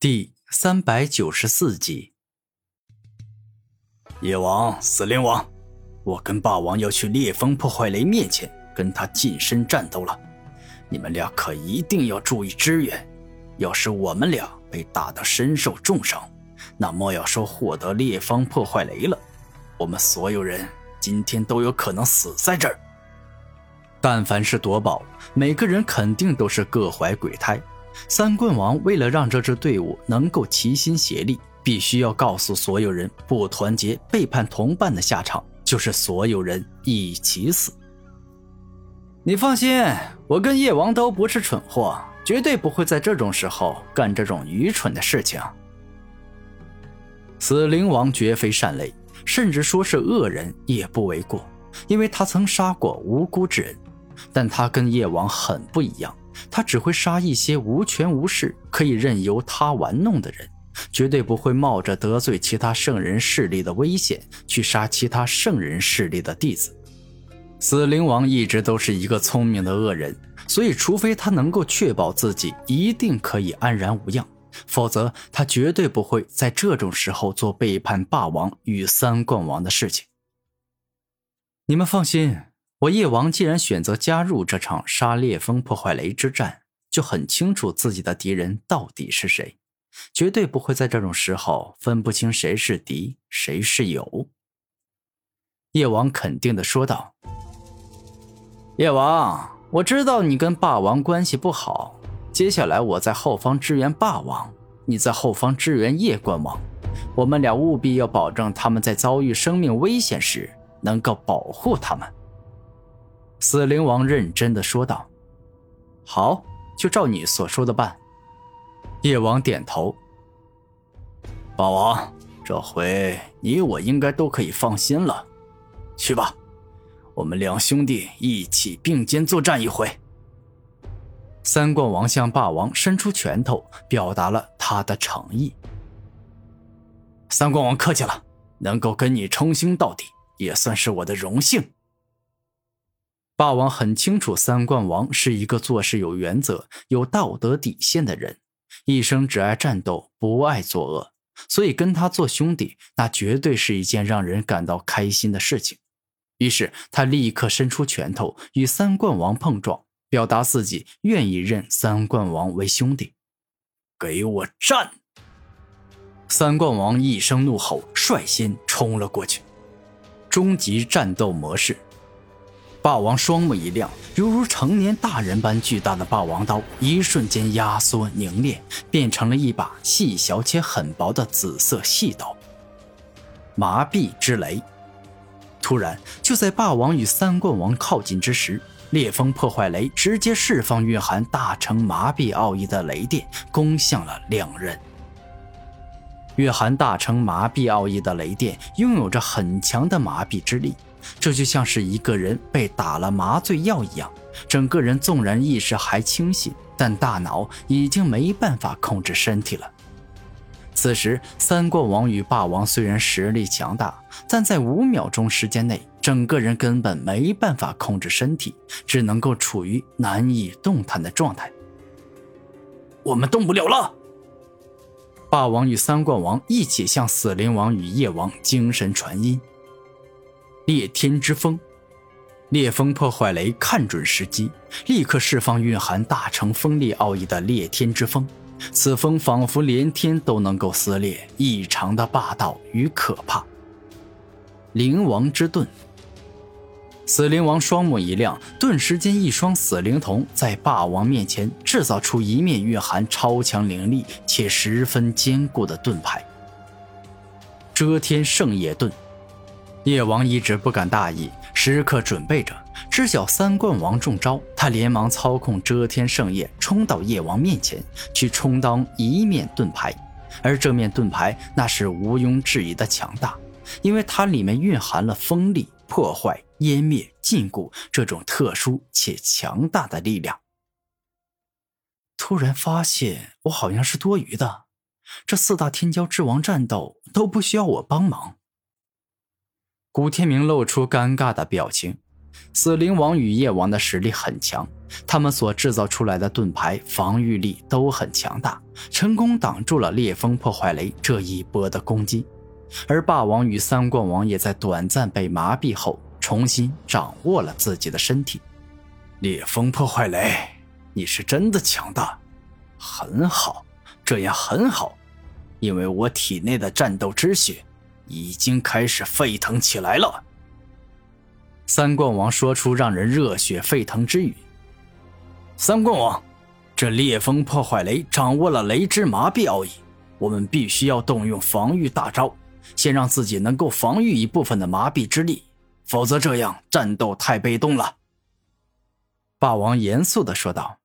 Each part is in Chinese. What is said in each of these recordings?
第三百九十四集，野王、死灵王，我跟霸王要去烈风破坏雷面前跟他近身战斗了，你们俩可一定要注意支援。要是我们俩被打得身受重伤，那莫要说获得烈风破坏雷了，我们所有人今天都有可能死在这儿。但凡是夺宝，每个人肯定都是各怀鬼胎。三棍王为了让这支队伍能够齐心协力，必须要告诉所有人，不团结、背叛同伴的下场就是所有人一起死。你放心，我跟叶王都不是蠢货，绝对不会在这种时候干这种愚蠢的事情。死灵王绝非善类，甚至说是恶人也不为过，因为他曾杀过无辜之人，但他跟叶王很不一样。他只会杀一些无权无势、可以任由他玩弄的人，绝对不会冒着得罪其他圣人势力的危险去杀其他圣人势力的弟子。死灵王一直都是一个聪明的恶人，所以除非他能够确保自己一定可以安然无恙，否则他绝对不会在这种时候做背叛霸王与三冠王的事情。你们放心。我叶王既然选择加入这场杀烈风破坏雷之战，就很清楚自己的敌人到底是谁，绝对不会在这种时候分不清谁是敌谁是友。叶王肯定的说道：“叶王，我知道你跟霸王关系不好，接下来我在后方支援霸王，你在后方支援叶冠王，我们俩务必要保证他们在遭遇生命危险时能够保护他们。”死灵王认真的说道：“好，就照你所说的办。”夜王点头。霸王，这回你我应该都可以放心了。去吧，我们两兄弟一起并肩作战一回。三冠王向霸王伸出拳头，表达了他的诚意。三冠王客气了，能够跟你称兄道弟，也算是我的荣幸。霸王很清楚，三冠王是一个做事有原则、有道德底线的人，一生只爱战斗，不爱作恶，所以跟他做兄弟，那绝对是一件让人感到开心的事情。于是他立刻伸出拳头与三冠王碰撞，表达自己愿意认三冠王为兄弟。给我战！三冠王一声怒吼，率先冲了过去，终极战斗模式。霸王双目一亮，犹如成年大人般巨大的霸王刀，一瞬间压缩凝练，变成了一把细小且很薄的紫色细刀。麻痹之雷！突然，就在霸王与三冠王靠近之时，烈风破坏雷直接释放蕴含大成麻痹奥义的雷电，攻向了两人。蕴含大成麻痹奥义的雷电，拥有着很强的麻痹之力。这就像是一个人被打了麻醉药一样，整个人纵然意识还清醒，但大脑已经没办法控制身体了。此时，三冠王与霸王虽然实力强大，但在五秒钟时间内，整个人根本没办法控制身体，只能够处于难以动弹的状态。我们动不了了！霸王与三冠王一起向死灵王与夜王精神传音。裂天之风，烈风破坏雷看准时机，立刻释放蕴含大成锋利奥义的裂天之风。此风仿佛连天都能够撕裂，异常的霸道与可怕。灵王之盾，死灵王双目一亮，顿时间一双死灵瞳在霸王面前制造出一面蕴含超强灵力且十分坚固的盾牌——遮天圣野盾。叶王一直不敢大意，时刻准备着。知晓三冠王中招，他连忙操控遮天圣夜冲到叶王面前，去充当一面盾牌。而这面盾牌那是毋庸置疑的强大，因为它里面蕴含了锋利、破坏、湮灭、禁锢这种特殊且强大的力量。突然发现我好像是多余的，这四大天骄之王战斗都不需要我帮忙。古天明露出尴尬的表情。死灵王与夜王的实力很强，他们所制造出来的盾牌防御力都很强大，成功挡住了烈风破坏雷这一波的攻击。而霸王与三冠王也在短暂被麻痹后，重新掌握了自己的身体。烈风破坏雷，你是真的强大，很好，这样很好，因为我体内的战斗之血已经开始沸腾起来了。三冠王说出让人热血沸腾之语。三冠王，这烈风破坏雷掌握了雷之麻痹奥义，我们必须要动用防御大招，先让自己能够防御一部分的麻痹之力，否则这样战斗太被动了。霸王严肃的说道：“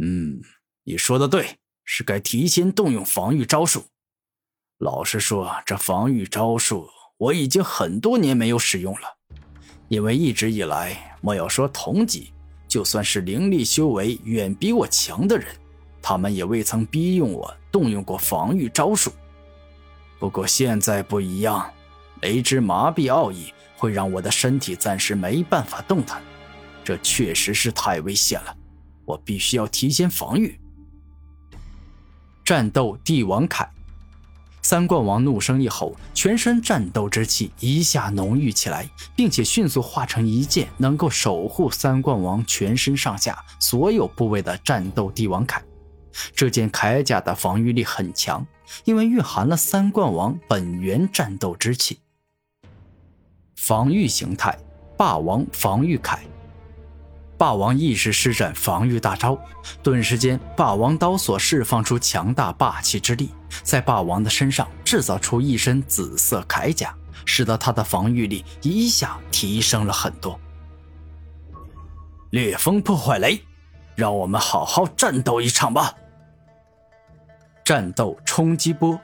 嗯，你说的对，是该提前动用防御招数。老实说，这防御招数我已经很多年没有使用了。”因为一直以来，莫要说同级，就算是灵力修为远比我强的人，他们也未曾逼用我动用过防御招数。不过现在不一样，雷之麻痹奥义会让我的身体暂时没办法动弹，这确实是太危险了，我必须要提前防御。战斗帝王铠。三冠王怒声一吼，全身战斗之气一下浓郁起来，并且迅速化成一件能够守护三冠王全身上下所有部位的战斗帝王铠。这件铠甲的防御力很强，因为蕴含了三冠王本源战斗之气。防御形态：霸王防御铠。霸王意识施展防御大招，顿时间，霸王刀所释放出强大霸气之力，在霸王的身上制造出一身紫色铠甲，使得他的防御力一下提升了很多。烈风破坏雷，让我们好好战斗一场吧！战斗冲击波，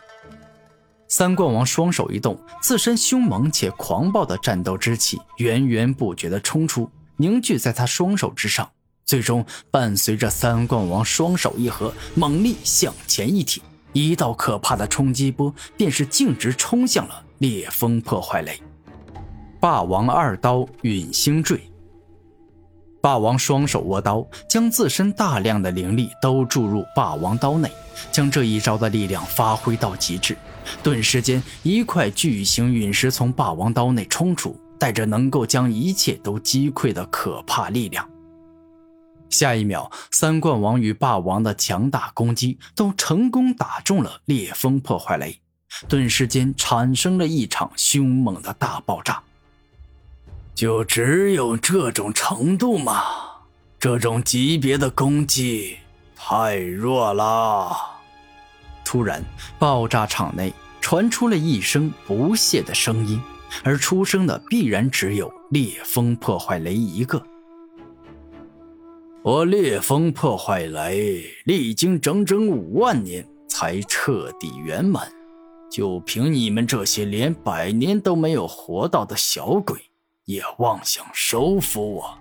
三冠王双手一动，自身凶猛且狂暴的战斗之气源源不绝地冲出。凝聚在他双手之上，最终伴随着三冠王双手一合，猛力向前一挺，一道可怕的冲击波便是径直冲向了烈风破坏雷。霸王二刀陨星坠。霸王双手握刀，将自身大量的灵力都注入霸王刀内，将这一招的力量发挥到极致。顿时间，一块巨型陨石从霸王刀内冲出。带着能够将一切都击溃的可怕力量。下一秒，三冠王与霸王的强大攻击都成功打中了烈风破坏雷，顿时间产生了一场凶猛的大爆炸。就只有这种程度吗？这种级别的攻击太弱了。突然，爆炸场内传出了一声不屑的声音。而出生的必然只有烈风破坏雷一个。我烈风破坏雷历经整整五万年才彻底圆满，就凭你们这些连百年都没有活到的小鬼，也妄想收服我？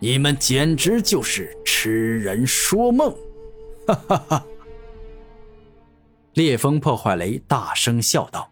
你们简直就是痴人说梦！哈哈哈！烈风破坏雷大声笑道。